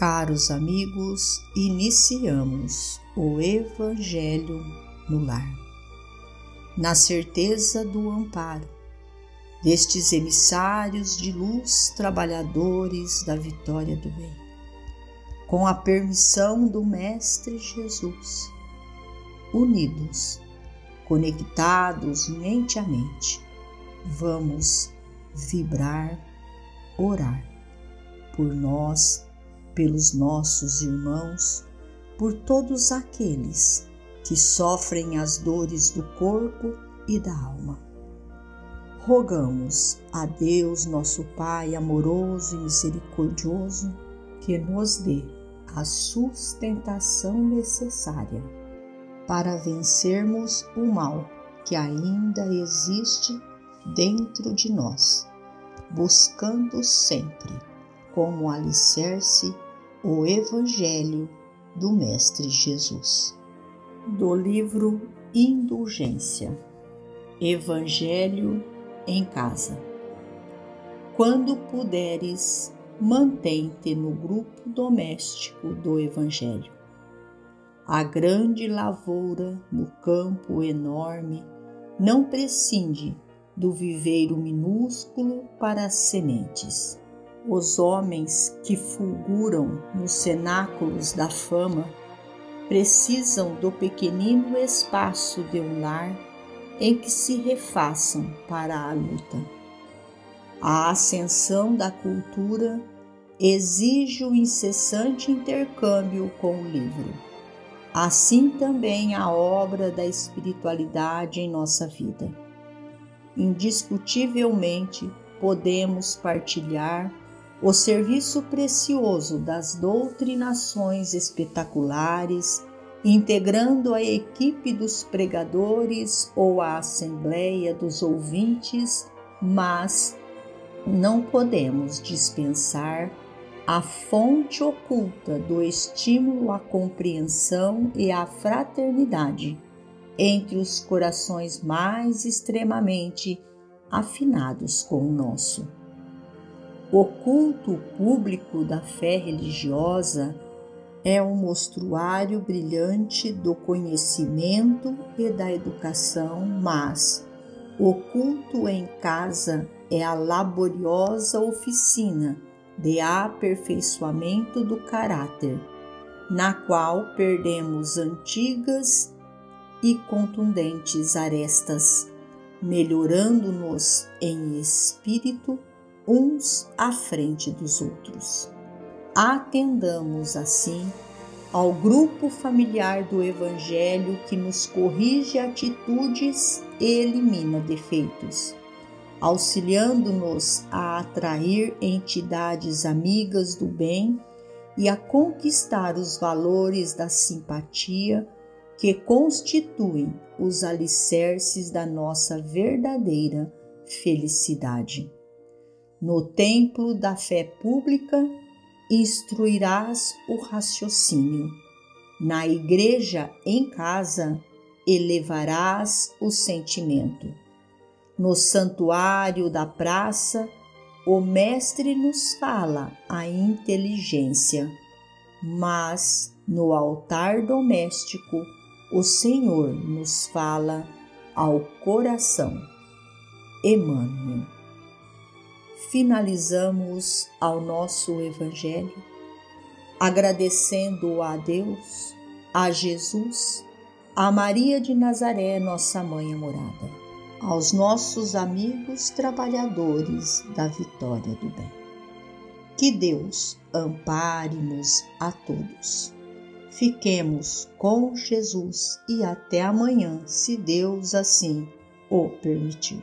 Caros amigos, iniciamos o Evangelho no Lar, na certeza do amparo destes emissários de luz, trabalhadores da vitória do bem. Com a permissão do Mestre Jesus, unidos, conectados mente a mente, vamos vibrar, orar por nós, pelos nossos irmãos, por todos aqueles que sofrem as dores do corpo e da alma. Rogamos a Deus, nosso Pai amoroso e misericordioso, que nos dê a sustentação necessária para vencermos o mal que ainda existe dentro de nós, buscando sempre como alicerce o Evangelho do Mestre Jesus. Do livro Indulgência Evangelho em Casa. Quando puderes, mantém-te no grupo doméstico do Evangelho. A grande lavoura no campo enorme não prescinde do viveiro minúsculo para as sementes. Os homens que fulguram nos cenáculos da fama precisam do pequenino espaço de um lar em que se refaçam para a luta. A ascensão da cultura exige o incessante intercâmbio com o livro. Assim também a obra da espiritualidade em nossa vida indiscutivelmente podemos partilhar o serviço precioso das doutrinações espetaculares, integrando a equipe dos pregadores ou a assembleia dos ouvintes, mas não podemos dispensar a fonte oculta do estímulo à compreensão e à fraternidade entre os corações mais extremamente afinados com o nosso. O culto público da fé religiosa é um mostruário brilhante do conhecimento e da educação, mas o culto em casa é a laboriosa oficina de aperfeiçoamento do caráter, na qual perdemos antigas e contundentes arestas, melhorando-nos em espírito uns à frente dos outros. Atendamos assim ao grupo familiar do Evangelho que nos corrige atitudes e elimina defeitos, auxiliando-nos a atrair entidades amigas do bem e a conquistar os valores da simpatia que constituem os alicerces da nossa verdadeira felicidade. No templo da fé pública, instruirás o raciocínio. Na igreja em casa, elevarás o sentimento. No santuário da praça, o Mestre nos fala a inteligência, mas no altar doméstico, o Senhor nos fala ao coração. Emmanuel. Finalizamos ao nosso Evangelho agradecendo a Deus, a Jesus, a Maria de Nazaré, nossa mãe amorada, aos nossos amigos trabalhadores da vitória do bem. Que Deus ampare-nos a todos Fiquemos com Jesus e até amanhã, se Deus assim o permitir.